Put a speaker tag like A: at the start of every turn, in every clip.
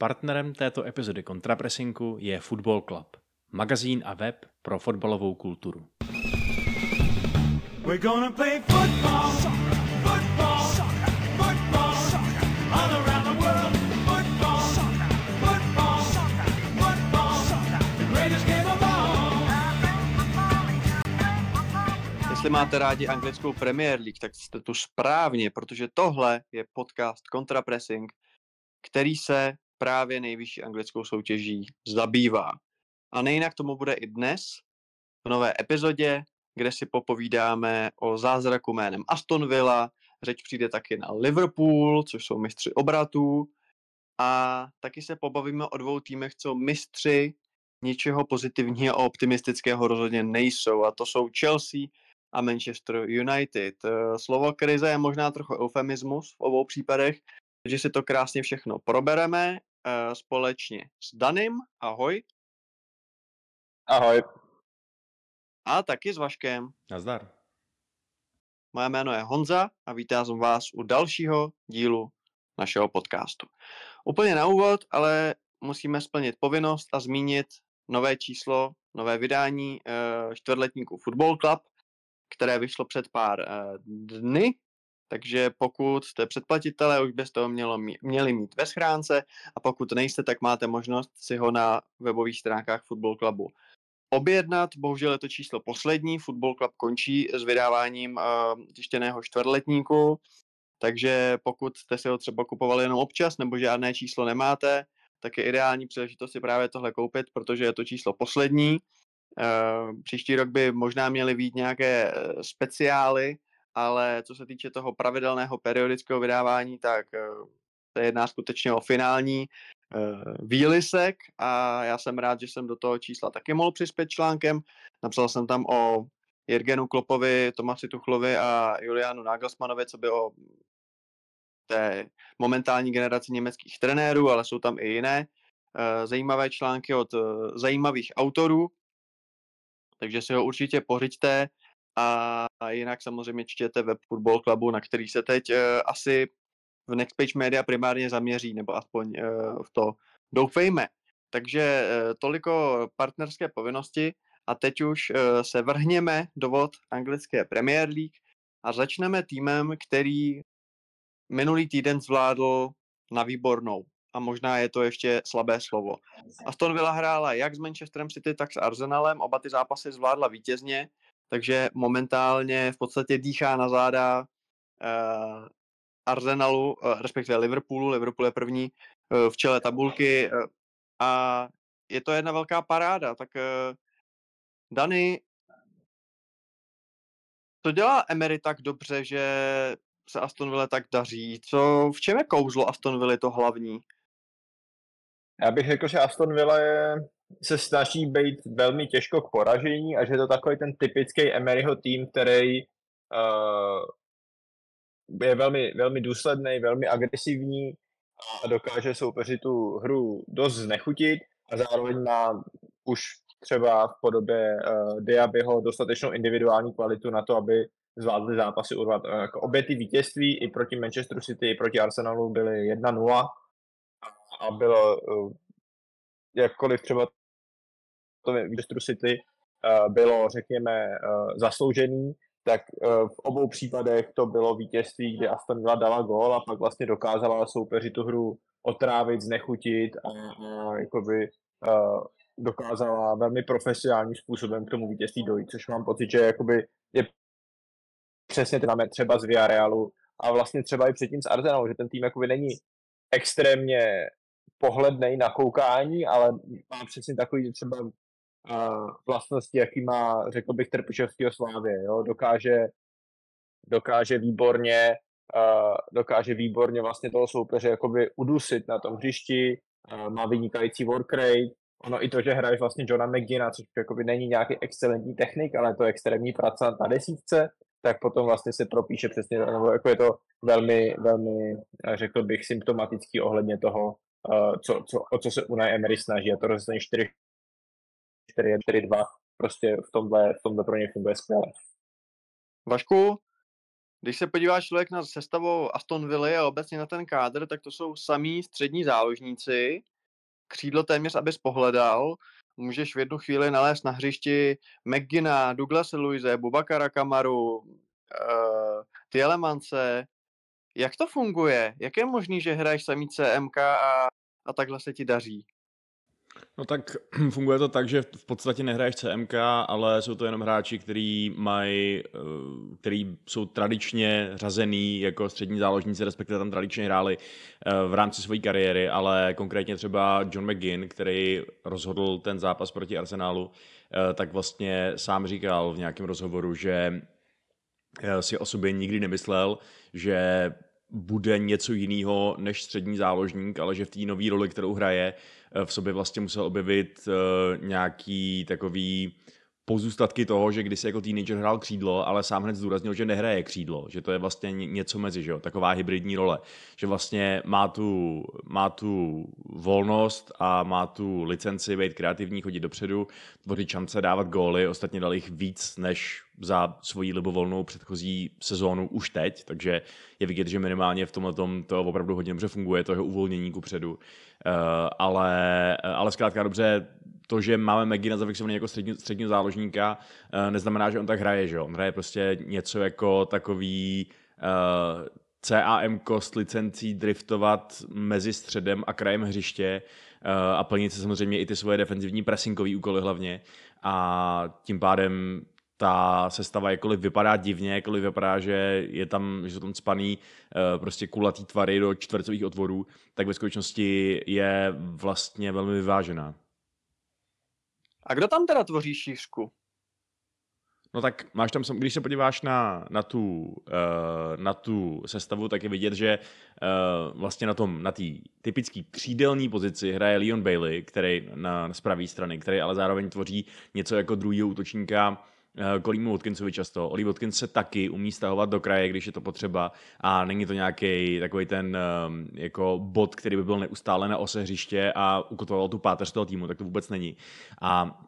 A: Partnerem této epizody Kontrapresinku je Football Club, magazín a web pro fotbalovou kulturu. We're gonna play football, football, football, all around the world. Football, football, football, the greatest game of all.
B: Jestli máte rádi anglickou Premier League, tak jste tu správně, protože tohle je podcast Contrapressing, který se právě nejvyšší anglickou soutěží zabývá. A nejinak tomu bude i dnes v nové epizodě, kde si popovídáme o zázraku jménem Aston Villa, řeč přijde taky na Liverpool, což jsou mistři obratů, a taky se pobavíme o dvou týmech, co mistři ničeho pozitivního a optimistického rozhodně nejsou, a to jsou Chelsea a Manchester United. Slovo krize je možná trochu eufemismus v obou případech, takže si to krásně všechno probereme společně s Danem. Ahoj.
C: Ahoj.
B: A taky s Vaškem.
A: Nazdar.
B: Moje jméno je Honza a vítám vás u dalšího dílu našeho podcastu. Úplně na úvod, ale musíme splnit povinnost a zmínit nové číslo, nové vydání uh, čtvrtletníků Football Club, které vyšlo před pár uh, dny, takže pokud jste předplatitelé, už byste ho mělo, měli mít ve schránce a pokud nejste, tak máte možnost si ho na webových stránkách Football Clubu objednat. Bohužel je to číslo poslední. Football Club končí s vydáváním uh, tištěného čtvrtletníku, takže pokud jste si ho třeba kupovali jenom občas nebo žádné číslo nemáte, tak je ideální příležitost si právě tohle koupit, protože je to číslo poslední. Uh, příští rok by možná měly být nějaké speciály, ale co se týče toho pravidelného periodického vydávání, tak eh, se jedná skutečně o finální uh, výlisek a já jsem rád, že jsem do toho čísla taky mohl přispět článkem. Napsal jsem tam o Jirgenu Klopovi, Tomasi Tuchlovi a Julianu Nagelsmanovi, co by o té momentální generaci německých trenérů, ale jsou tam i jiné uh, zajímavé články od zajímavých autorů, takže si ho určitě pořiďte. A jinak samozřejmě čtěte web Football Clubu, na který se teď uh, asi v Next Page Media primárně zaměří, nebo aspoň uh, v to doufejme. Takže uh, toliko partnerské povinnosti a teď už uh, se vrhněme do vod anglické Premier League a začneme týmem, který minulý týden zvládl na výbornou. A možná je to ještě slabé slovo. Aston Villa hrála jak s Manchesterem City, tak s Arsenalem. Oba ty zápasy zvládla vítězně takže momentálně v podstatě dýchá na záda uh, Arsenalu, uh, respektive Liverpoolu. Liverpool je první uh, v čele tabulky uh, a je to jedna velká paráda. Tak uh, Dany, co dělá Emery tak dobře, že se Aston Villa tak daří? Co, v čem je kouzlo Aston Villa to hlavní?
C: Já bych řekl, že Aston Villa je se snaží být velmi těžko k poražení a že je to takový ten typický Emeryho tým, který uh, je velmi, velmi důsledný, velmi agresivní a dokáže soupeři tu hru dost znechutit a zároveň má už třeba v podobě uh, Diabyho dostatečnou individuální kvalitu na to, aby zvládli zápasy urvat. Uh, obě ty vítězství i proti Manchesteru City, i proti Arsenalu byly 1-0 a bylo uh, jakkoliv třeba to Manchester City uh, bylo, řekněme, uh, zasloužený, tak uh, v obou případech to bylo vítězství, kdy Aston Villa dala gól a pak vlastně dokázala soupeři tu hru otrávit, znechutit a, a jakoby uh, dokázala velmi profesionálním způsobem k tomu vítězství dojít, což mám pocit, že jakoby je přesně máme třeba z Villarrealu a vlastně třeba i předtím z Arsenalu, že ten tým jakoby není extrémně pohlednej na koukání, ale má přesně takový třeba uh, vlastnosti, jaký má, řekl bych, Trpišovského Slávě. Jo? Dokáže, dokáže výborně uh, dokáže výborně vlastně toho soupeře jakoby udusit na tom hřišti, uh, má vynikající work rate, ono i to, že hraješ vlastně Johna McGinna, což jakoby není nějaký excelentní technik, ale je to extrémní pracant na desítce, tak potom vlastně se propíše přesně, nebo jako je to velmi, velmi, řekl bych, symptomatický ohledně toho, co, co, o co se Unai Emery snaží. A to rozhodně 4 4 4 2 prostě v tomhle, v tomhle pro ně funguje skvěle.
B: Vašku, když se podívá člověk na sestavu Aston Villa a obecně na ten kádr, tak to jsou samý střední záložníci. Křídlo téměř, abys pohledal. Můžeš v jednu chvíli nalézt na hřišti McGina, Douglase Luise, Bubakara Kamaru, uh, Tielemance. Jak to funguje? Jak je možný, že hraješ samý CMK a, a takhle se ti daří?
D: No tak funguje to tak, že v podstatě nehraješ CMK, ale jsou to jenom hráči, který mají, eh, který jsou tradičně řazený jako střední záložníci, respektive tam tradičně hráli eh, v rámci své kariéry, ale konkrétně třeba John McGinn, který rozhodl ten zápas proti Arsenálu, eh, tak vlastně sám říkal v nějakém rozhovoru, že si o sobě nikdy nemyslel, že bude něco jiného než střední záložník, ale že v té nové roli, kterou hraje, Eh, v sobě vlastně musel objevit uh, nějaký takový pozůstatky toho, že když se jako teenager hrál křídlo, ale sám hned zdůraznil, že nehraje křídlo, že to je vlastně něco mezi, že jo? taková hybridní role, že vlastně má tu, má tu volnost a má tu licenci být kreativní, chodit dopředu, tvořit šance, dávat góly, ostatně dal jich víc než za svoji libovolnou předchozí sezónu už teď, takže je vidět, že minimálně v tomhle tom to opravdu hodně dobře funguje, to jeho uvolnění ku předu. Uh, ale, ale zkrátka dobře, to, že máme Magina zafixovaný jako střední, středního záložníka, uh, neznamená, že on tak hraje, že on hraje prostě něco jako takový uh, CAM kost licencí driftovat mezi středem a krajem hřiště a plnit se samozřejmě i ty svoje defenzivní pressingové úkoly hlavně a tím pádem ta sestava jakkoliv vypadá divně, jakkoliv vypadá, že je tam, že jsou tam spaný uh, prostě kulatý tvary do čtvercových otvorů, tak ve skutečnosti je vlastně velmi vyvážená.
B: A kdo tam teda tvoří šířku?
D: No tak máš tam, když se podíváš na, na, tu, uh, na tu sestavu, tak je vidět, že uh, vlastně na tom, na té typické křídelní pozici hraje Leon Bailey, který na, z pravé strany, který ale zároveň tvoří něco jako druhého útočníka Colinu Watkinsovi často. Oli Watkins se taky umí stahovat do kraje, když je to potřeba a není to nějaký takový ten um, jako bod, který by byl neustále na ose hřiště a ukotvoval tu páteř toho týmu, tak to vůbec není. A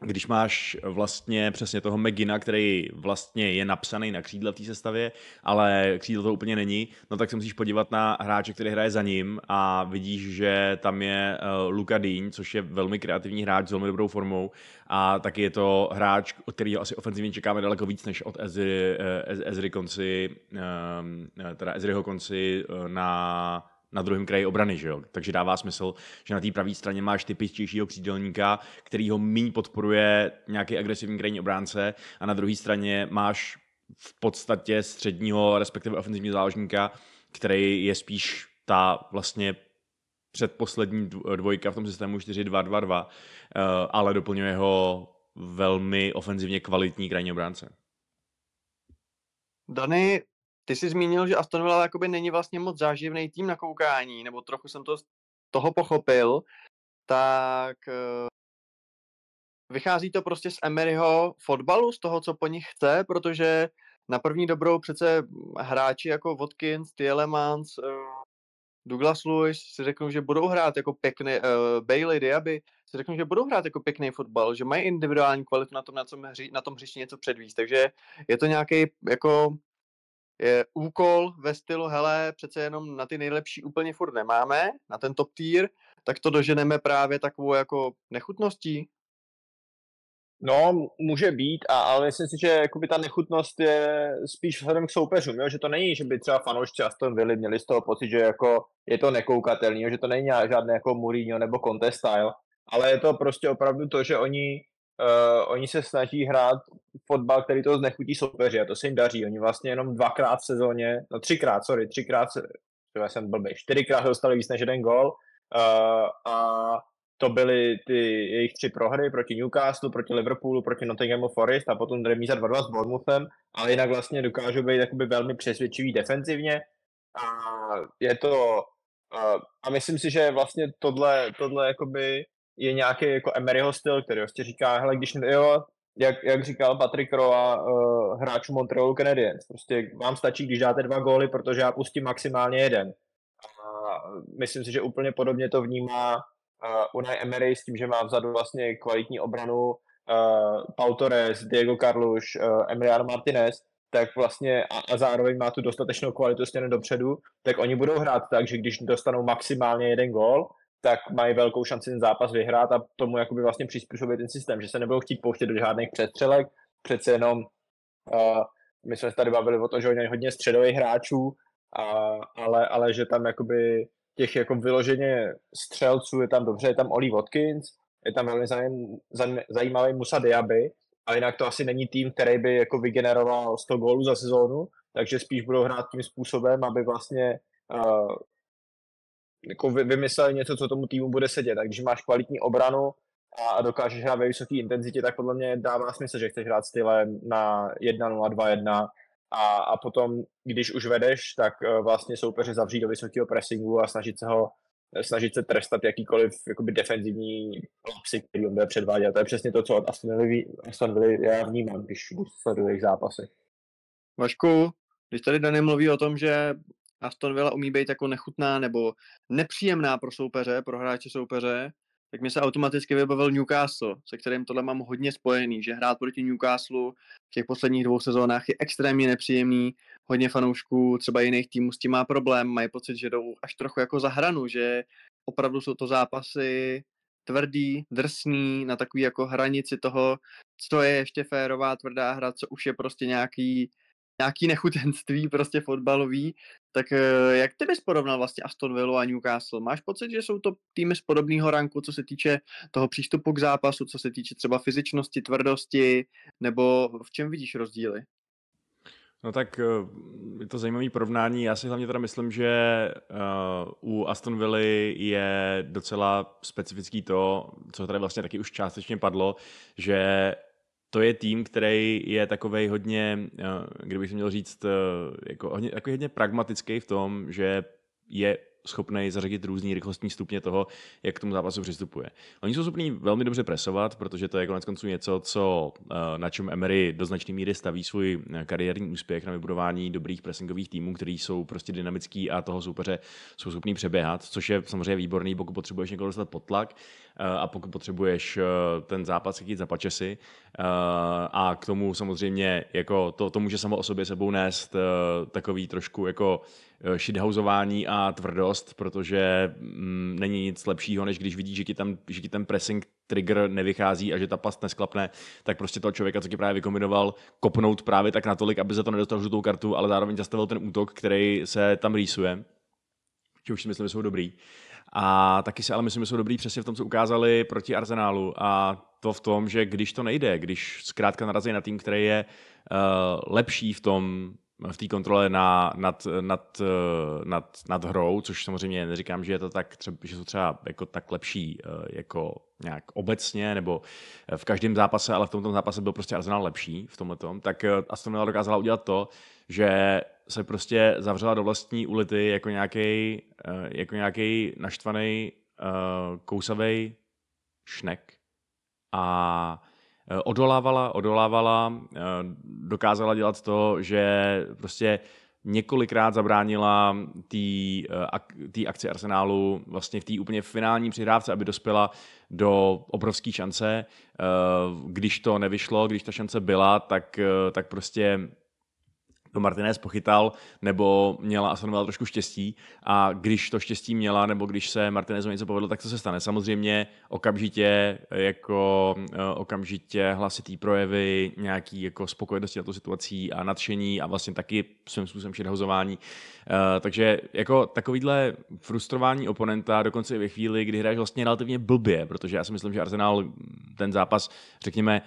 D: když máš vlastně přesně toho Megina, který vlastně je napsaný na křídle v té sestavě, ale křídlo to úplně není, no tak se musíš podívat na hráče, který hraje za ním a vidíš, že tam je uh, Luka Dean, což je velmi kreativní hráč s velmi dobrou formou a taky je to hráč, od kterého asi ofenzivně čekáme daleko víc než od Ezry, uh, Ezry konci, uh, teda Ezryho konci na na druhém kraji obrany, že jo? Takže dává smysl, že na té pravé straně máš typičtějšího křídelníka, který ho méně podporuje nějaký agresivní krajní obránce a na druhé straně máš v podstatě středního, respektive ofenzivního záložníka, který je spíš ta vlastně předposlední dvojka v tom systému 4-2-2-2, eh, ale doplňuje ho velmi ofenzivně kvalitní krajní obránce.
B: Dany, ty jsi zmínil, že Aston Villa jakoby není vlastně moc záživný tým na koukání, nebo trochu jsem to z toho pochopil, tak uh, vychází to prostě z Emeryho fotbalu, z toho, co po nich chce, protože na první dobrou přece hráči jako Watkins, Tielemans, uh, Douglas Lewis si řeknou, že budou hrát jako pěkný, uh, Bailey, Diaby, si řeknou, že budou hrát jako pěkný fotbal, že mají individuální kvalitu na tom, na, tom hři, na tom hřišti něco předvíst, takže je to nějaký jako je úkol ve stylu, hele, přece jenom na ty nejlepší úplně furt nemáme, na ten top tier, tak to doženeme právě takovou jako nechutností.
C: No, může být, a, ale myslím si, že jakoby ta nechutnost je spíš vzhledem k soupeřům, jo? že to není, že by třeba fanoušci Aston Villa měli z toho pocit, že jako je to nekoukatelný, jo? že to není žádné jako Mourinho nebo Conte style, ale je to prostě opravdu to, že oni uh, oni se snaží hrát fotbal, který to znechutí soupeři a to se jim daří. Oni vlastně jenom dvakrát v sezóně, no třikrát, sorry, třikrát, já jsem blbý, čtyřikrát dostali víc než jeden gol uh, a to byly ty jejich tři prohry proti Newcastle, proti Liverpoolu, proti Nottinghamu Forest a potom remíza 2-2 s Bournemouthem, ale jinak vlastně dokážou být jakoby velmi přesvědčivý defenzivně a je to uh, a myslím si, že vlastně tohle, tohle jakoby je nějaký jako Emeryho styl, který vlastně říká, hele, když jo, jak, jak říkal Patrick Roa, uh, hráčů Montrealu Canadiens, prostě vám stačí, když dáte dva góly, protože já pustím maximálně jeden. A myslím si, že úplně podobně to vnímá uh, Unai Emery s tím, že má vzadu vlastně kvalitní obranu uh, Pau Torres, Diego Carlos, uh, Emiliano Martinez tak vlastně a, a zároveň má tu dostatečnou kvalitu směrem dopředu, tak oni budou hrát tak, že když dostanou maximálně jeden gól, tak mají velkou šanci ten zápas vyhrát a tomu jakoby vlastně přizpůsobit ten systém, že se nebudou chtít pouštět do žádných přestřelek, přece jenom uh, my jsme se tady bavili o tom, že oni hodně středových hráčů, a, ale, ale že tam jakoby těch jako vyloženě střelců je tam dobře, je tam Oli Watkins, je tam velmi zajím, zajímavý Musa Diaby, a jinak to asi není tým, který by jako vygeneroval 100 gólů za sezónu, takže spíš budou hrát tím způsobem, aby vlastně uh, jako vy, vymysleli něco, co tomu týmu bude sedět. Tak když máš kvalitní obranu a dokážeš hrát ve vysoké intenzitě, tak podle mě dává smysl, že chceš hrát stylem na 1-0, 2-1 a, a potom, když už vedeš, tak uh, vlastně soupeře zavřít do vysokého pressingu a snažit se ho snažit se trestat jakýkoliv jakoby defenzivní lapsy, který on bude předvádět. To je přesně to, co od Aston Villa, Aston Villa já vnímám, když sleduju jejich zápasy.
B: Vašku, když tady Dany mluví o tom, že Aston Villa umí být jako nechutná nebo nepříjemná pro soupeře, pro hráče soupeře, tak mi se automaticky vybavil Newcastle, se kterým tohle mám hodně spojený, že hrát proti Newcastle v těch posledních dvou sezónách je extrémně nepříjemný, hodně fanoušků třeba jiných týmů s tím má problém, mají pocit, že jdou až trochu jako za hranu, že opravdu jsou to zápasy tvrdý, drsný, na takový jako hranici toho, co je ještě férová tvrdá hra, co už je prostě nějaký nějaký nechutenství prostě fotbalový, tak eh, jak ty bys porovnal vlastně Aston Villa a Newcastle? Máš pocit, že jsou to týmy z podobného ranku, co se týče toho přístupu k zápasu, co se týče třeba fyzičnosti, tvrdosti, nebo v čem vidíš rozdíly?
D: No tak eh, je to zajímavé porovnání. Já si hlavně teda myslím, že uh, u Aston Villa je docela specifický to, co tady vlastně taky už částečně padlo, že to je tým, který je takovej hodně, eh, kdybych měl říct, eh, jako hodně, jako hodně pragmatický v tom, že je schopný zařadit různý rychlostní stupně toho, jak k tomu zápasu přistupuje. Oni jsou schopní velmi dobře presovat, protože to je konec konců něco, co, eh, na čem Emery do značné míry staví svůj kariérní úspěch na vybudování dobrých pressingových týmů, který jsou prostě dynamický a toho soupeře jsou schopní přeběhat, což je samozřejmě výborný, pokud potřebuješ někoho dostat pod tlak a pokud potřebuješ eh, ten zápas chytit za pačesy eh, a k tomu samozřejmě jako to, to může samo o sobě sebou nést takový trošku jako shithousování a tvrdost, protože mm, není nic lepšího, než když vidíš, že ti, tam, že ti ten pressing trigger nevychází a že ta past nesklapne, tak prostě toho člověka, co ti právě vykombinoval, kopnout právě tak natolik, aby za to nedostal žlutou kartu, ale zároveň zastavil ten útok, který se tam rýsuje. Že už si myslím, že jsou dobrý. A taky si ale myslím, že jsou dobrý přesně v tom, co ukázali proti Arsenálu. A to v tom, že když to nejde, když zkrátka narazí na tým, který je uh, lepší v tom, v té kontrole na, nad, nad, eh, nad, nad hrou, což samozřejmě neříkám, že je to tak, třeba, že jsou třeba jako tak lepší eh, jako nějak obecně, nebo v každém zápase, ale v tomto zápase byl prostě Arsenal lepší v tomhle tom, tak Aston Villa dokázala udělat to, že se prostě zavřela do vlastní ulity jako nějaký jako nějaký naštvaný kousavý šnek a odolávala, odolávala, dokázala dělat to, že prostě několikrát zabránila té akci Arsenálu vlastně v té úplně finální přihrávce, aby dospěla do obrovské šance. Když to nevyšlo, když ta šance byla, tak, tak prostě to Martinez pochytal, nebo měla Aston Villa trošku štěstí a když to štěstí měla, nebo když se Martinezu něco povedlo, tak co se stane? Samozřejmě okamžitě jako eh, okamžitě hlasitý projevy, nějaký jako spokojenosti na tu situací a nadšení a vlastně taky svým způsobem shithozování. Uh, takže jako takovýhle frustrování oponenta dokonce i ve chvíli, kdy hraješ vlastně relativně blbě, protože já si myslím, že Arsenal ten zápas, řekněme,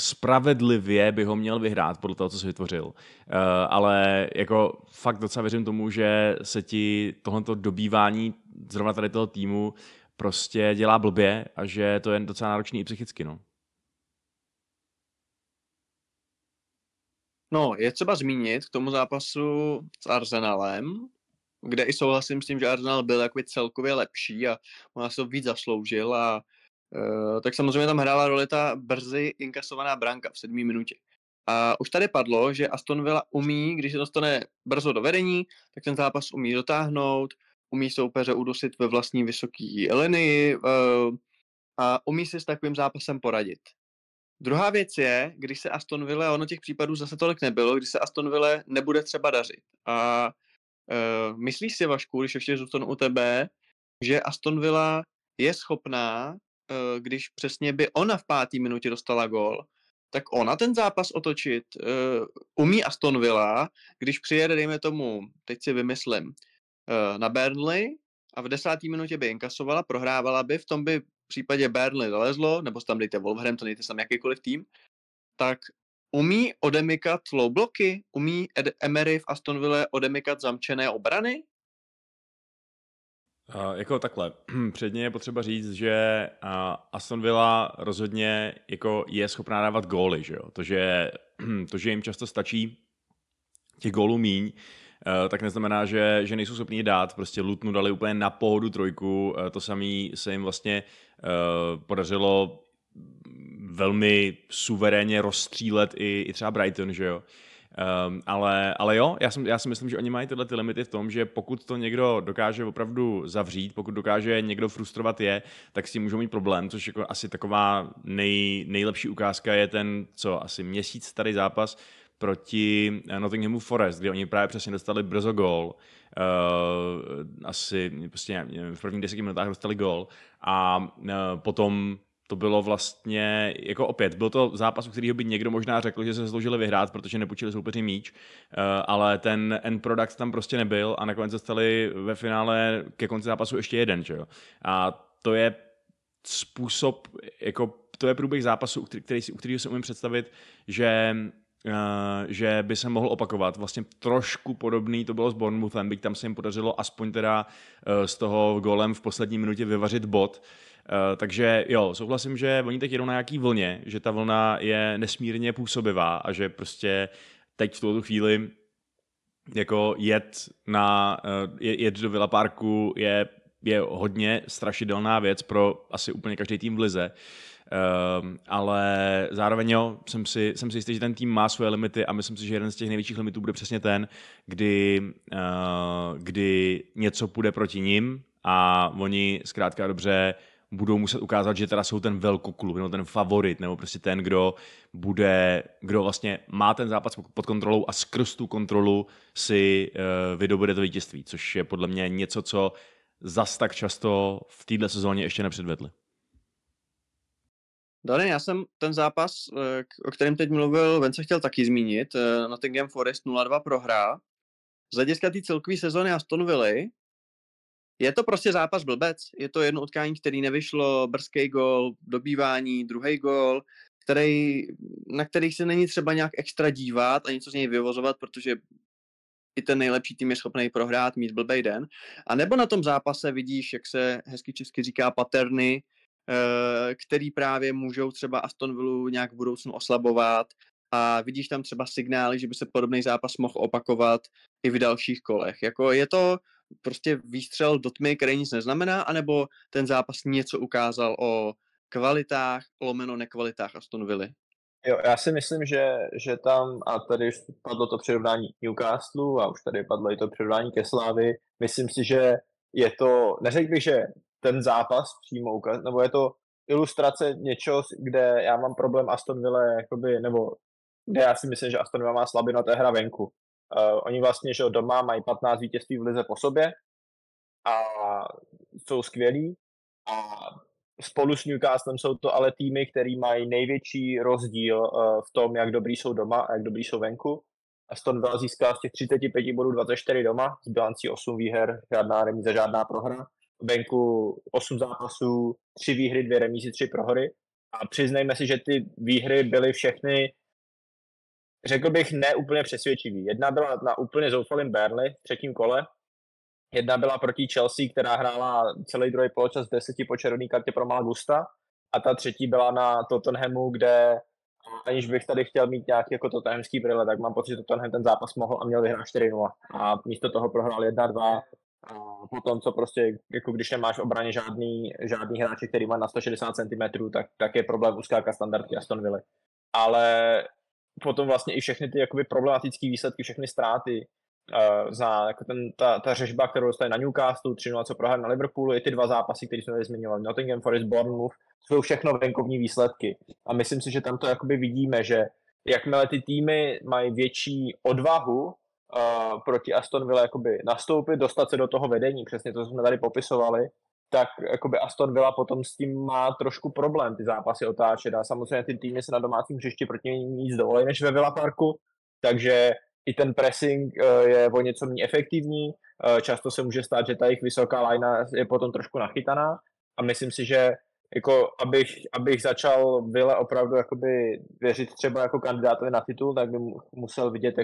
D: spravedlivě by ho měl vyhrát podle toho, co si vytvořil. Uh, ale jako fakt docela věřím tomu, že se ti tohoto dobývání zrovna tady toho týmu prostě dělá blbě a že to je docela náročný i psychicky. No.
B: No, je třeba zmínit k tomu zápasu s Arsenalem, kde i souhlasím s tím, že Arsenal byl jako celkově lepší a on se to víc zasloužil a tak samozřejmě tam hrála roli ta brzy inkasovaná branka v sedmé minutě. A už tady padlo, že Aston Villa umí, když se dostane brzo do vedení, tak ten zápas umí dotáhnout, umí soupeře udusit ve vlastní vysoké linii uh, a umí si s takovým zápasem poradit. Druhá věc je, když se Aston Villa, ono těch případů zase tolik nebylo, když se Aston Villa nebude třeba dařit. A uh, myslíš si, Vašku, když ještě zůstanu u tebe, že Aston Villa je schopná, když přesně by ona v páté minutě dostala gól, tak ona ten zápas otočit. Uh, umí Aston Villa, když přijede, dejme tomu, teď si vymyslím, uh, na Burnley a v desáté minutě by inkasovala, prohrávala by, v tom by v případě Burnley zalezlo, nebo tam dejte Wolverhampton, dejte tam jakýkoliv tým, tak umí odemykat low bloky? Umí Ed- Emery v Aston Villa odemykat zamčené obrany?
D: Uh, jako takhle, předně je potřeba říct, že uh, Aston Villa rozhodně jako je schopná dávat góly, že jo? To, že, to, že jim často stačí těch gólů míň, uh, tak neznamená, že, že nejsou schopni dát. Prostě Lutnu dali úplně na pohodu trojku, uh, to samé se jim vlastně uh, podařilo velmi suverénně rozstřílet i, i třeba Brighton, že jo? Um, ale, ale jo, já, jsem, já si myslím, že oni mají tyhle ty limity v tom, že pokud to někdo dokáže opravdu zavřít, pokud dokáže někdo frustrovat je, tak s tím můžou mít problém, což jako asi taková nej, nejlepší ukázka je ten, co asi měsíc starý zápas proti Nottinghamu Forest, kde oni právě přesně dostali brzo gól. Uh, asi prostě v prvních deseti minutách dostali gól a uh, potom to bylo vlastně, jako opět, byl to zápas, u kterého by někdo možná řekl, že se zasloužili vyhrát, protože nepůjčili soupeři míč, eh, ale ten end product tam prostě nebyl a nakonec dostali ve finále ke konci zápasu ještě jeden, že jo. A to je způsob, jako to je průběh zápasu, který, který, u kterého si umím představit, že Uh, že by se mohl opakovat. Vlastně trošku podobný to bylo s Bournemouthem, byť tam se jim podařilo aspoň teda z toho golem v poslední minutě vyvařit bod. Uh, takže jo, souhlasím, že oni teď jedou na nějaký vlně, že ta vlna je nesmírně působivá a že prostě teď v tuto chvíli jako jet, na, uh, jet do Villa Parku je, je hodně strašidelná věc pro asi úplně každý tým v lize. Uh, ale zároveň jo, jsem si, jsem si jistý, že ten tým má svoje limity a myslím si, že jeden z těch největších limitů bude přesně ten, kdy, uh, kdy něco půjde proti ním a oni zkrátka dobře budou muset ukázat, že teda jsou ten velkoklub, nebo ten favorit, nebo prostě ten, kdo bude, kdo vlastně má ten zápas pod kontrolou a skrz tu kontrolu si uh, vydobude to vítězství, což je podle mě něco, co zas tak často v této sezóně ještě nepředvedli.
B: Dane, já jsem ten zápas, eh, o kterém teď mluvil, Vence chtěl taky zmínit. Eh, Nottingham Forest 0-2 prohrá. Z hlediska té celkové sezóny Aston Villa je to prostě zápas blbec. Je to jedno utkání, který nevyšlo, brzký gol, dobývání, druhý gol, který, na který se není třeba nějak extra dívat a něco z něj vyvozovat, protože i ten nejlepší tým je schopný prohrát, mít blbej den. A nebo na tom zápase vidíš, jak se hezky česky říká, paterny, eh, který právě můžou třeba Aston Villa nějak v budoucnu oslabovat a vidíš tam třeba signály, že by se podobný zápas mohl opakovat i v dalších kolech. Jako je to prostě výstřel do tmy, který nic neznamená, anebo ten zápas něco ukázal o kvalitách, lomeno nekvalitách Aston Villa?
C: Jo, já si myslím, že, že tam, a tady už padlo to přirovnání Newcastle a už tady padlo i to přirovnání ke Slávy, myslím si, že je to, neřekl bych, že ten zápas přímo ukaz, nebo je to ilustrace něčeho, kde já mám problém Aston Villa, jakoby, nebo kde já si myslím, že Aston Villa má slabinu, to je hra venku. Uh, oni vlastně, že doma mají 15 vítězství v lize po sobě a jsou skvělí a spolu s Newcastlem jsou to ale týmy, který mají největší rozdíl uh, v tom, jak dobrý jsou doma a jak dobrý jsou venku. Aston Villa získá z těch 35 bodů 24 doma, s bilancí 8 výher, žádná remíze, žádná prohra. Venku 8 zápasů, 3 výhry, 2 remízy, 3 prohry. A přiznejme si, že ty výhry byly všechny řekl bych, ne úplně přesvědčivý. Jedna byla na úplně zoufalém Burnley v třetím kole, jedna byla proti Chelsea, která hrála celý druhý poločas deseti po červený kartě pro Malagusta a ta třetí byla na Tottenhamu, kde aniž bych tady chtěl mít nějaký jako tottenhamský brýle, tak mám pocit, že Tottenham ten zápas mohl a měl vyhrát 4-0 a místo toho prohrál 1-2 a potom, co prostě, jako když nemáš v obraně žádný, žádný hráči, který má na 160 cm, tak, tak je problém uskákat standardky Aston Villa. Ale potom vlastně i všechny ty jakoby problematické výsledky, všechny ztráty, uh, zná jako ten, ta, ta řežba, kterou dostane na Newcastle, 3 co prohrál na Liverpoolu, i ty dva zápasy, které jsme tady zmiňovali, Nottingham Forest, Bournemouth, jsou všechno venkovní výsledky. A myslím si, že tam to jakoby vidíme, že jakmile ty týmy mají větší odvahu uh, proti Aston Villa jakoby nastoupit, dostat se do toho vedení, přesně to jsme tady popisovali, tak jakoby Aston Villa potom s tím má trošku problém ty zápasy otáčet. A samozřejmě ty týmy se na domácím hřišti proti ním nic dovolí než ve Villa Parku, takže i ten pressing uh, je o něco méně efektivní, uh, často se může stát, že ta jejich vysoká lajna je potom trošku nachytaná. A myslím si, že jako abych, abych začal Vile opravdu jakoby věřit třeba jako kandidátovi na titul, tak by musel vidět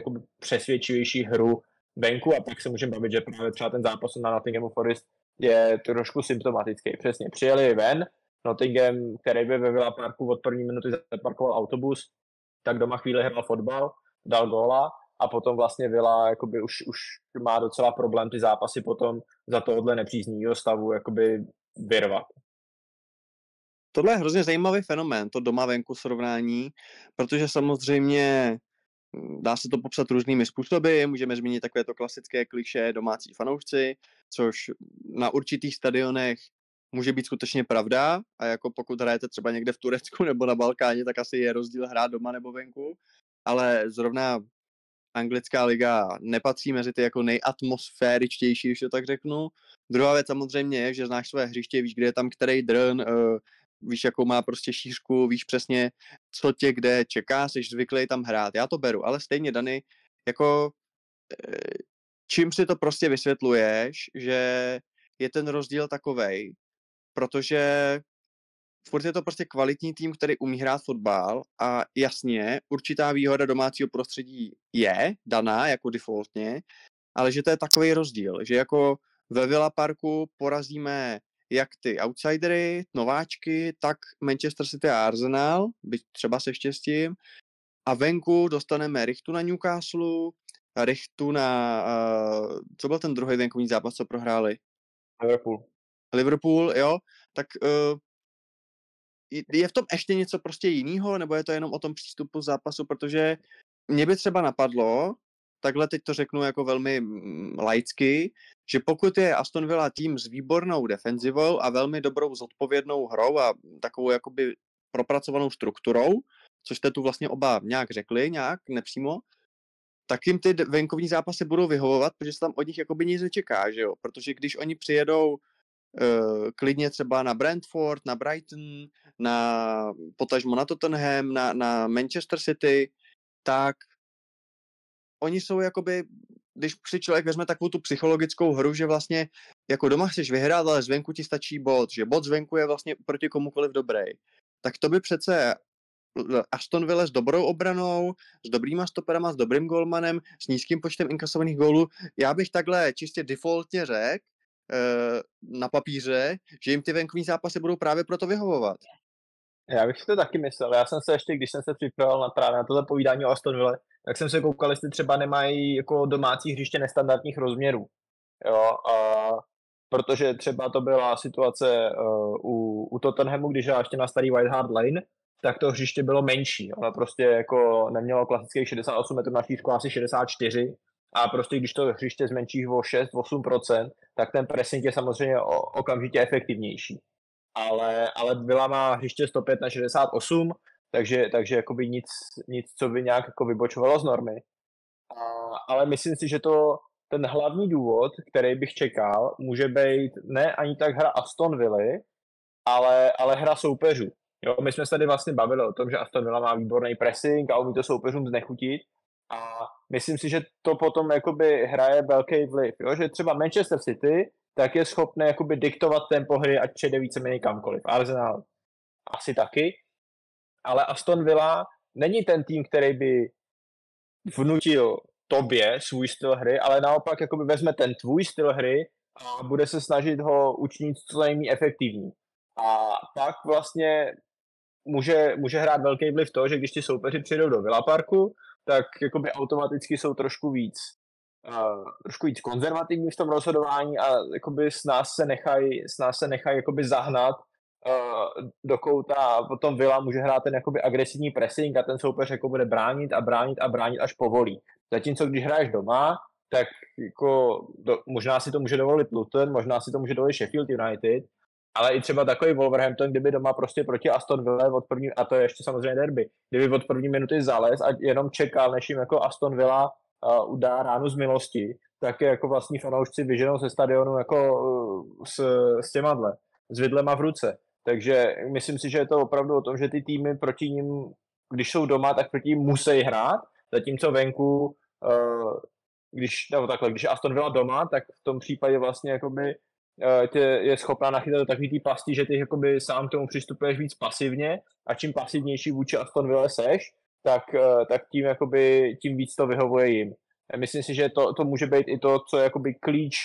C: přesvědčivější hru venku. A pak se můžeme bavit, že právě třeba ten zápas na Nottinghamu Forest je trošku symptomatický. Přesně, přijeli ven, Nottingham, který by ve Villa Parku od první minuty zaparkoval autobus, tak doma chvíli hrál fotbal, dal góla a potom vlastně Villa jakoby už, už má docela problém ty zápasy potom za tohohle nepříznivého stavu jakoby vyrvat
B: tohle je hrozně zajímavý fenomén, to doma venku srovnání, protože samozřejmě dá se to popsat různými způsoby, můžeme zmínit takové to klasické kliše domácí fanoušci, což na určitých stadionech může být skutečně pravda a jako pokud hrajete třeba někde v Turecku nebo na Balkáně, tak asi je rozdíl hrát doma nebo venku, ale zrovna anglická liga nepatří mezi ty jako nejatmosféričtější, když to tak řeknu. Druhá věc samozřejmě je, že znáš své hřiště, víš, kde je tam který drn, uh, víš, jakou má prostě šířku, víš přesně, co tě kde čeká, jsi zvyklý tam hrát. Já to beru, ale stejně, Dany, jako eh, čím si to prostě vysvětluješ, že je ten rozdíl takovej, protože furt je to prostě kvalitní tým, který umí hrát fotbal a jasně, určitá výhoda domácího prostředí je daná jako defaultně, ale že to je takový rozdíl, že jako ve Villa Parku porazíme jak ty outsidery, nováčky, tak Manchester City a Arsenal, byť třeba se štěstím. A venku dostaneme Richtu na Newcastle, Richtu na, uh, co byl ten druhý venkovní zápas, co prohráli?
C: Liverpool.
B: Liverpool, jo, tak uh, je v tom ještě něco prostě jiného, nebo je to jenom o tom přístupu zápasu, protože mě by třeba napadlo, takhle teď to řeknu jako velmi mm, laicky, že pokud je Aston Villa tým s výbornou defenzivou a velmi dobrou zodpovědnou hrou a takovou jakoby propracovanou strukturou, což jste tu vlastně oba nějak řekli, nějak nepřímo, tak jim ty venkovní zápasy budou vyhovovat, protože se tam od nich jakoby nic nečeká, že jo? Protože když oni přijedou uh, klidně třeba na Brentford, na Brighton, na potažmo na Tottenham, na, na Manchester City, tak oni jsou jakoby, když si člověk vezme takovou tu psychologickou hru, že vlastně jako doma chceš vyhrát, ale zvenku ti stačí bod, že bod zvenku je vlastně proti komukoliv dobrý, tak to by přece Aston Villa s dobrou obranou, s dobrýma stoperama, s dobrým golmanem, s nízkým počtem inkasovaných gólů. Já bych takhle čistě defaultně řekl, eh, na papíře, že jim ty venkovní zápasy budou právě proto vyhovovat.
C: Já bych si to taky myslel. Já jsem se ještě, když jsem se připravil na právě na to zapovídání o Aston Villa, tak jsem se koukal, jestli třeba nemají jako domácí hřiště nestandardních rozměrů. Jo, a protože třeba to byla situace uh, u, u Tottenhamu, když já ještě na starý White Hart Lane, tak to hřiště bylo menší. Ono prostě jako nemělo klasických 68 metrů na šířku, asi 64. A prostě když to hřiště zmenšíš o 6-8%, tak ten pressing je samozřejmě o, okamžitě efektivnější. Ale, ale byla má hřiště 105 na 68, takže, takže jakoby nic, nic, co by nějak jako vybočovalo z normy. A, ale myslím si, že to ten hlavní důvod, který bych čekal, může být ne ani tak hra Aston Villa, ale, ale hra soupeřů. Jo, my jsme se tady vlastně bavili o tom, že Aston Villa má výborný pressing a umí to soupeřům znechutit. A myslím si, že to potom jakoby hraje velký vliv. Jo? Že třeba Manchester City tak je schopné jakoby diktovat tempo hry, ať přijde víceméně kamkoliv. Arsenal asi taky ale Aston Villa není ten tým, který by vnutil tobě svůj styl hry, ale naopak jakoby vezme ten tvůj styl hry a bude se snažit ho učinit co nejméně efektivní. A pak vlastně může, může hrát velký vliv to, že když ti soupeři přijdou do Villa Parku, tak jakoby automaticky jsou trošku víc uh, trošku víc konzervativní v tom rozhodování a jakoby s nás se nechají, s se nechají jakoby zahnat uh, do kouta a potom Vila může hrát ten jakoby agresivní pressing a ten soupeř jako bude bránit a bránit a bránit až povolí. Zatímco když hraješ doma, tak jako do, možná si to může dovolit Luton, možná si to může dovolit Sheffield United, ale i třeba takový Wolverhampton, kdyby doma prostě proti Aston Villa od první, a to je ještě samozřejmě derby, kdyby od první minuty zales a jenom čekal, než jim jako Aston Villa uh, udá ránu z milosti, tak je jako vlastní fanoušci vyženou ze stadionu jako uh, s, s těma dle, s vidlema v ruce. Takže myslím si, že je to opravdu o tom, že ty týmy proti ním, když jsou doma, tak proti ním musí hrát, zatímco venku, uh, když, nebo takhle, když Aston Villa doma, tak v tom případě vlastně jakoby uh, tě je schopná nachytat do takový tý pasti, že ty jakoby sám k tomu přistupuješ víc pasivně a čím pasivnější vůči Aston Villa seš, tak, uh, tak tím, jakoby, tím víc to vyhovuje jim. Myslím si, že to, to může být i to, co je jakoby klíč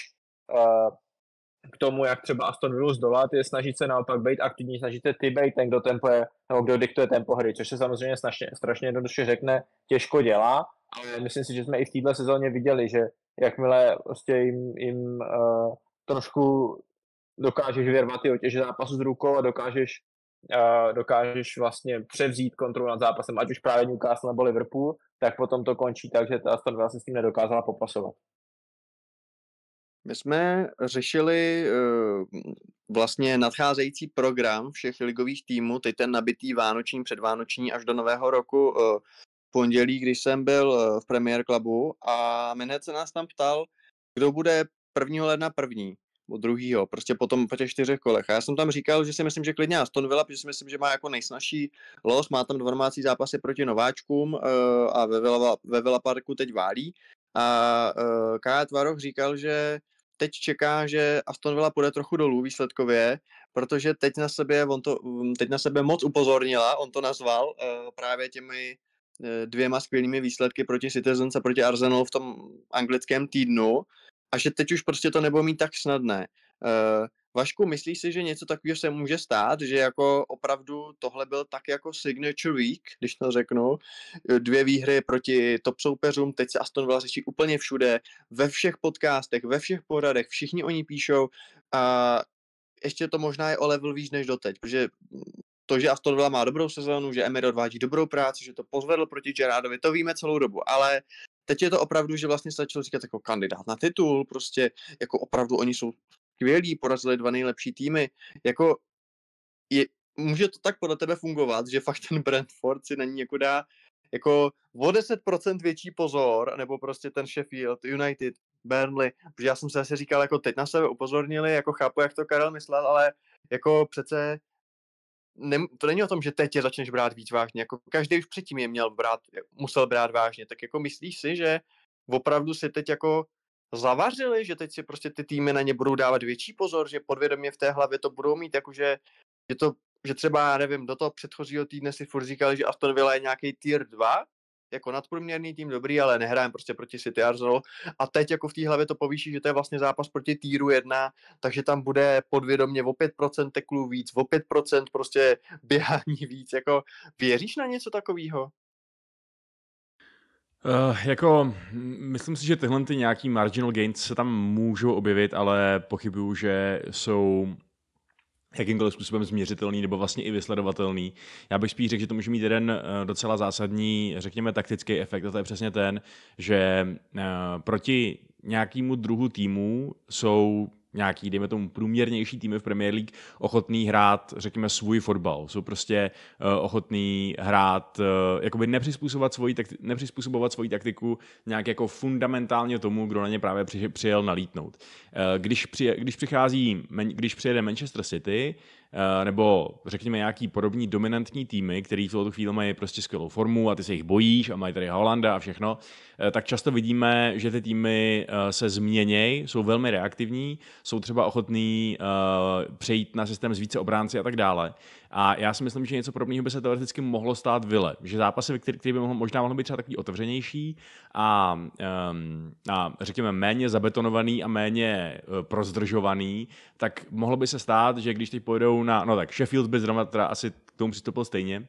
C: k tomu, jak třeba Aston Villa zdolat, je snažit se naopak být aktivní, snažit se ty být ten, kdo tempo je, nebo kdo diktuje tempo hry, což se samozřejmě strašně, strašně jednoduše řekne, těžko dělá, ale myslím si, že jsme i v této sezóně viděli, že jakmile prostě jim, jim uh, trošku dokážeš vyrvat ty otěže zápasu z rukou a dokážeš, uh, dokážeš vlastně převzít kontrolu nad zápasem, ať už právě Newcastle nebo Liverpool, tak potom to končí tak, že ta Aston Villa se s tím nedokázala popasovat.
B: My jsme řešili uh, vlastně nadcházející program všech ligových týmů, teď ten nabitý vánoční, předvánoční až do nového roku uh, pondělí, když jsem byl uh, v Premier Clubu a Minec se nás tam ptal, kdo bude 1. ledna první nebo druhýho, prostě potom po těch čtyřech kolech. A já jsem tam říkal, že si myslím, že klidně Aston Villa, protože si myslím, že má jako nejsnažší los, má tam dva domácí zápasy proti nováčkům a ve Villa, ve Villa Parku teď válí. A uh, Kaja Tvaroch říkal, že teď čeká, že Aston Villa půjde trochu dolů výsledkově, protože teď na sebe, on to, teď na sebe moc upozornila, on to nazval uh, právě těmi uh, dvěma skvělými výsledky proti Citizens a proti Arsenalu v tom anglickém týdnu a že teď už prostě to nebude mít tak snadné. Uh, Vašku, myslíš si, že něco takového se může stát, že jako opravdu tohle byl tak jako signature week, když to řeknu, dvě výhry proti top soupeřům, teď se Aston Villa řeší úplně všude, ve všech podcastech, ve všech poradech, všichni oni píšou. A ještě to možná je o level víc než doteď, protože to, že Aston má dobrou sezónu, že Emery odvádí dobrou práci, že to pozvedl proti Gerardovi, to víme celou dobu, ale teď je to opravdu, že vlastně stačilo říkat jako kandidát na titul, prostě jako opravdu oni jsou skvělí, porazili dva nejlepší týmy. Jako je, může to tak podle tebe fungovat, že fakt ten Brentford si na ní jako dá jako o 10% větší pozor, nebo prostě ten Sheffield, United, Burnley, protože já jsem se asi říkal, jako teď na sebe upozornili, jako chápu, jak to Karel myslel, ale jako přece ne, to není o tom, že teď je začneš brát víc vážně, jako každý už předtím je měl brát, musel brát vážně, tak jako myslíš si, že opravdu si teď jako zavařili, že teď si prostě ty týmy na ně budou dávat větší pozor, že podvědomě v té hlavě to budou mít, jakože že to, že třeba, já nevím, do toho předchozího týdne si furt říkali, že Aston Villa je nějaký tier 2, jako nadprůměrný tým dobrý, ale nehrajeme prostě proti City Arsenal. A teď jako v té hlavě to povýší, že to je vlastně zápas proti týru 1, takže tam bude podvědomě o 5% teklů víc, o 5% prostě běhání víc. Jako věříš na něco takového?
D: Uh, jako, myslím si, že tyhle ty nějaký marginal gains se tam můžou objevit, ale pochybuju, že jsou jakýmkoliv způsobem změřitelný nebo vlastně i vysledovatelný. Já bych spíš řekl, že to může mít jeden uh, docela zásadní, řekněme, taktický efekt, a to je přesně ten, že uh, proti nějakému druhu týmu jsou nějaký, dejme tomu, průměrnější týmy v Premier League ochotný hrát, řekněme, svůj fotbal. Jsou prostě uh, ochotný hrát, uh, jakoby nepřizpůsobovat svoji, takti- nepřizpůsobovat svoji taktiku nějak jako fundamentálně tomu, kdo na ně právě při- přijel nalítnout. Uh, když, při- když přichází, když přijede Manchester City, Eh, nebo řekněme nějaký podobný dominantní týmy, který v tuto chvíli mají prostě skvělou formu a ty se jich bojíš a mají tady Holanda a všechno, eh, tak často vidíme, že ty týmy eh, se změnějí, jsou velmi reaktivní, jsou třeba ochotní přejít na systém z více obránci a tak dále. A já si myslím, že něco podobného by se teoreticky mohlo stát Vile. Že zápasy, které by mohlo, možná mohly být třeba takový otevřenější a, um, a řekněme méně zabetonovaný a méně uh, prozdržovaný, tak mohlo by se stát, že když teď pojedou na, no tak Sheffield by zrovna teda asi k tomu přistoupil stejně,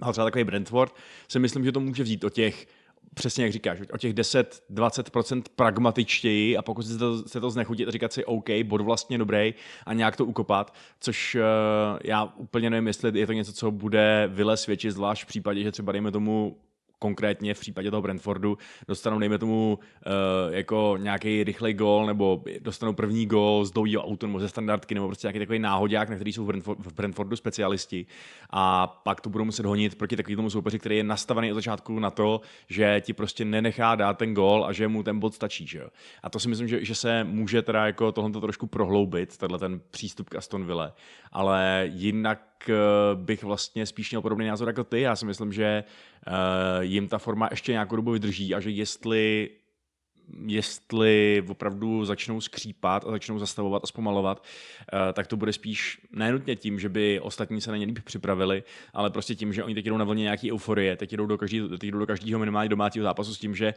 D: ale třeba takový Brentford, si myslím, že to může vzít o těch přesně jak říkáš, o těch 10-20% pragmatičtěji a pokud se to, se to znechutit říkat si OK, bod vlastně dobrý a nějak to ukopat, což uh, já úplně nevím, jestli je to něco, co bude vyle svědčit, zvlášť v případě, že třeba dejme tomu konkrétně v případě toho Brentfordu dostanou, dejme tomu, uh, jako nějaký rychlej gol, nebo dostanou první gol z dlouhého autu, nebo ze standardky, nebo prostě nějaký takový náhodák, na který jsou v, v Brentfordu specialisti. A pak to budou muset honit proti takovému soupeři, který je nastavený od začátku na to, že ti prostě nenechá dát ten gol a že mu ten bod stačí. Že? A to si myslím, že, že se může teda jako tohle trošku prohloubit, tenhle ten přístup k Aston Ville. Ale jinak eh, bych vlastně spíš měl podobný názor jako ty. Já si myslím, že uh, jim ta forma ještě nějakou dobu vydrží a že jestli jestli opravdu začnou skřípat a začnou zastavovat a zpomalovat, eh, tak to bude spíš nenutně tím, že by ostatní se na ně líp připravili, ale prostě tím, že oni teď jdou na vlně nějaký euforie, teď jdou do, každý, teď jdou do každého minimálně domácího zápasu s tím, že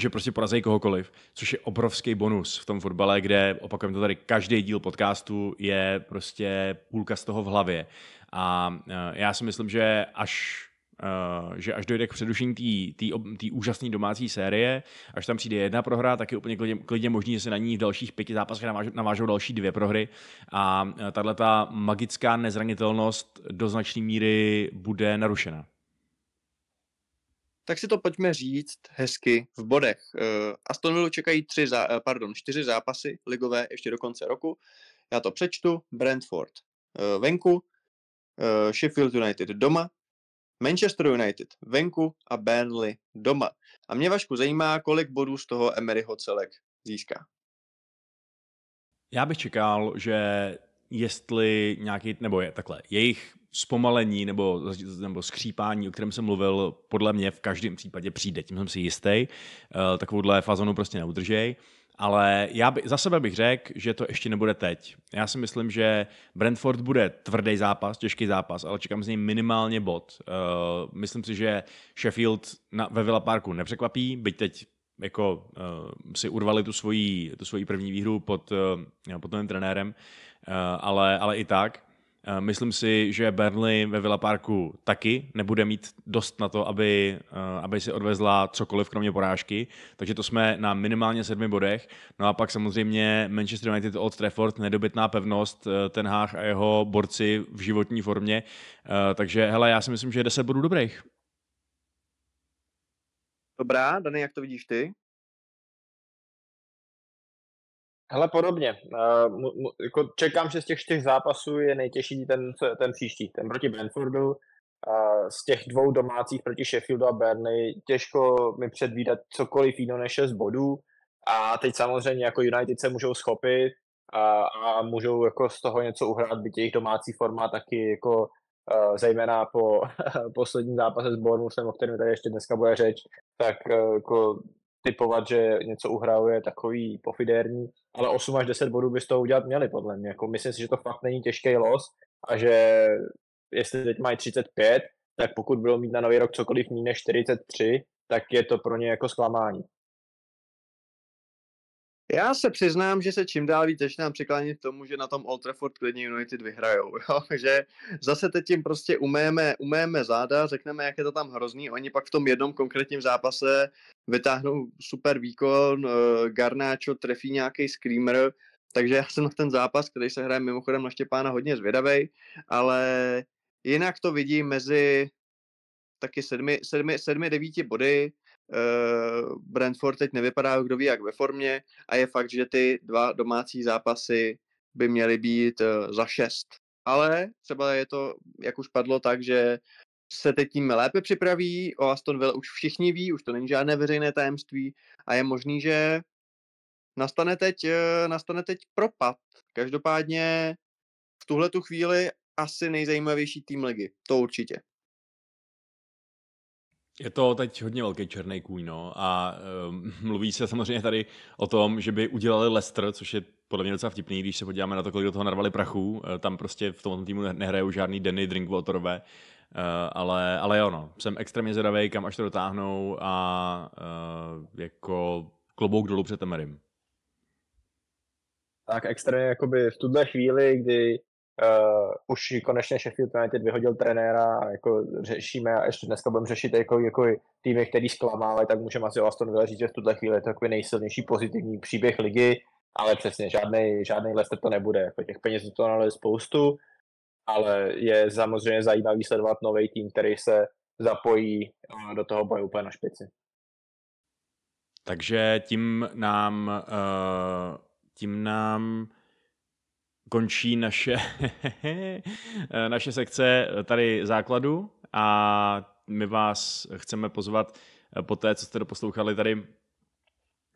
D: že prostě porazí kohokoliv, což je obrovský bonus v tom fotbale, kde, opakujeme to tady, každý díl podcastu je prostě půlka z toho v hlavě. A eh, já si myslím, že až Uh, že až dojde k předušení té úžasné domácí série, až tam přijde jedna prohra, tak je úplně klidně, klidně možný, že se na ní v dalších pěti zápasech navážou, navážou další dvě prohry. A eh, tahle ta magická nezranitelnost do značné míry bude narušena.
B: Tak si to pojďme říct hezky v bodech. Uh, Aston Villa čekají tři zá, pardon, čtyři zápasy ligové ještě do konce roku. Já to přečtu. Brentford uh, venku, Sheffield United doma, Manchester United venku a Burnley doma. A mě Vašku zajímá, kolik bodů z toho Emeryho celek získá.
D: Já bych čekal, že jestli nějaký, nebo je takhle, jejich zpomalení nebo, nebo skřípání, o kterém jsem mluvil, podle mě v každém případě přijde. Tím jsem si jistý. Uh, takovouhle fazonu prostě neudržej. Ale já by, za sebe bych řekl, že to ještě nebude teď. Já si myslím, že Brentford bude tvrdý zápas, těžký zápas, ale čekám z něj minimálně bod. Uh, myslím si, že Sheffield na, ve Villa Parku nepřekvapí, byť teď jako uh, si urvali tu svoji, tu svoji první výhru pod, uh, pod novým trenérem, uh, ale, ale i tak. Eh, myslím si, že Burnley ve Villa Parku taky nebude mít dost na to, aby, eh, aby si odvezla cokoliv kromě porážky, takže to jsme na minimálně sedmi bodech. No a pak samozřejmě Manchester United Old Trafford, nedobytná pevnost, eh, ten Hách a jeho borci v životní formě. Takže hele, já si myslím, že 10 bodů dobrých.
B: Dobrá, Dany, jak to vidíš ty?
C: Hele, podobně. Uh, jako čekám, že z těch čtyř zápasů je nejtěžší ten, ten příští, ten proti Brentfordu. Uh, z těch dvou domácích proti Sheffieldu a Burnley těžko mi předvídat cokoliv jiného než 6 bodů. A teď samozřejmě jako United se můžou schopit a, a můžou jako z toho něco uhrát, byť jejich domácí forma taky jako uh, zejména po posledním zápase s Bournemouthem, o kterém tady ještě dneska bude řeč, tak uh, jako typovat, že něco uhrajou je takový pofidérní, ale 8 až 10 bodů by z toho udělat měli, podle mě. Jako myslím si, že to fakt není těžký los a že jestli teď mají 35, tak pokud budou mít na nový rok cokoliv méně než 43, tak je to pro ně jako zklamání.
B: Já se přiznám, že se čím dál víc začínám přiklánět k tomu, že na tom Old Trafford klidně United vyhrajou. Jo? Že zase teď tím prostě umejeme, umejeme záda, řekneme, jak je to tam hrozný. Oni pak v tom jednom konkrétním zápase vytáhnou super výkon, uh, Garnáčo trefí nějaký screamer, takže já jsem na ten zápas, který se hraje mimochodem na Štěpána hodně zvědavej, ale jinak to vidím mezi taky sedmi, sedmi, sedmi devíti body, Brentford teď nevypadá, kdo ví jak ve formě a je fakt, že ty dva domácí zápasy by měly být uh, za šest. Ale třeba je to, jak už padlo, tak, že se teď tím lépe připraví, o Aston Villa už všichni ví, už to není žádné veřejné tajemství a je možný, že nastane teď, uh, nastane teď propad. Každopádně v tuhle tu chvíli asi nejzajímavější tým ligy, to určitě.
D: Je to teď hodně velký černý kůň, no. A um, mluví se samozřejmě tady o tom, že by udělali Leicester, což je podle mě docela vtipný, když se podíváme na to, kolik do toho narvali prachu. Eh, tam prostě v tom týmu nehrajou žádný Denny Drinkwaterové. Uh, ale, ale jo, no. Jsem extrémně zvědavý, kam až to dotáhnou a uh, jako klobouk dolů před Emerym.
C: Tak extrémně jakoby v tuhle chvíli, kdy Uh, už konečně Sheffield United vyhodil trenéra a jako řešíme a ještě dneska budeme řešit jako, jako týmy, který zklamávají, tak můžeme asi o Aston Villa říct, že v tuhle chvíli je to takový nejsilnější pozitivní příběh ligy, ale přesně žádný, žádný Leicester to nebude. Jako těch peněz to je spoustu, ale je samozřejmě zajímavý sledovat nový tým, který se zapojí eh, do toho boje úplně na špici.
D: Takže tím nám, uh, tím nám končí naše, naše sekce tady základu a my vás chceme pozvat po té, co jste doposlouchali tady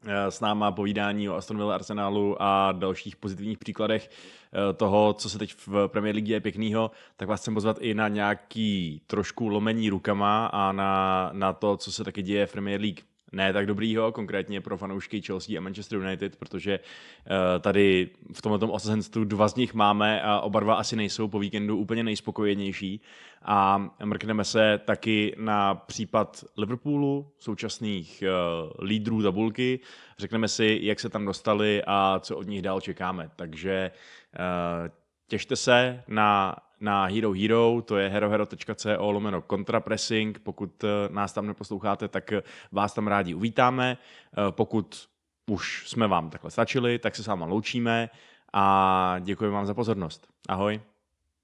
D: Eh, s náma povídání o Aston Villa Arsenálu a dalších pozitivních příkladech eh, toho, co se teď v Premier League je pěknýho, tak vás chcem pozvat i na nějaký trošku lomení rukama a na, na to, co se taky děje v Premier League ne tak dobrýho, konkrétně pro fanoušky Chelsea a Manchester United, protože uh, tady v tomto osazenstvu dva z nich máme a oba dva asi nejsou po víkendu úplně nejspokojenější. A mrkneme se taky na případ Liverpoolu, současných uh, lídrů tabulky. Řekneme si, jak se tam dostali a co od nich dál čekáme. Takže uh, těšte se na na Hero Hero, to je herohero.co lomeno kontrapressing. Pokud eh, nás tam neposloucháte, tak eh, vás tam rádi uvítáme. Eh, pokud už jsme vám takhle stačili, tak se s váma loučíme a děkujeme vám za pozornost. Ahoj.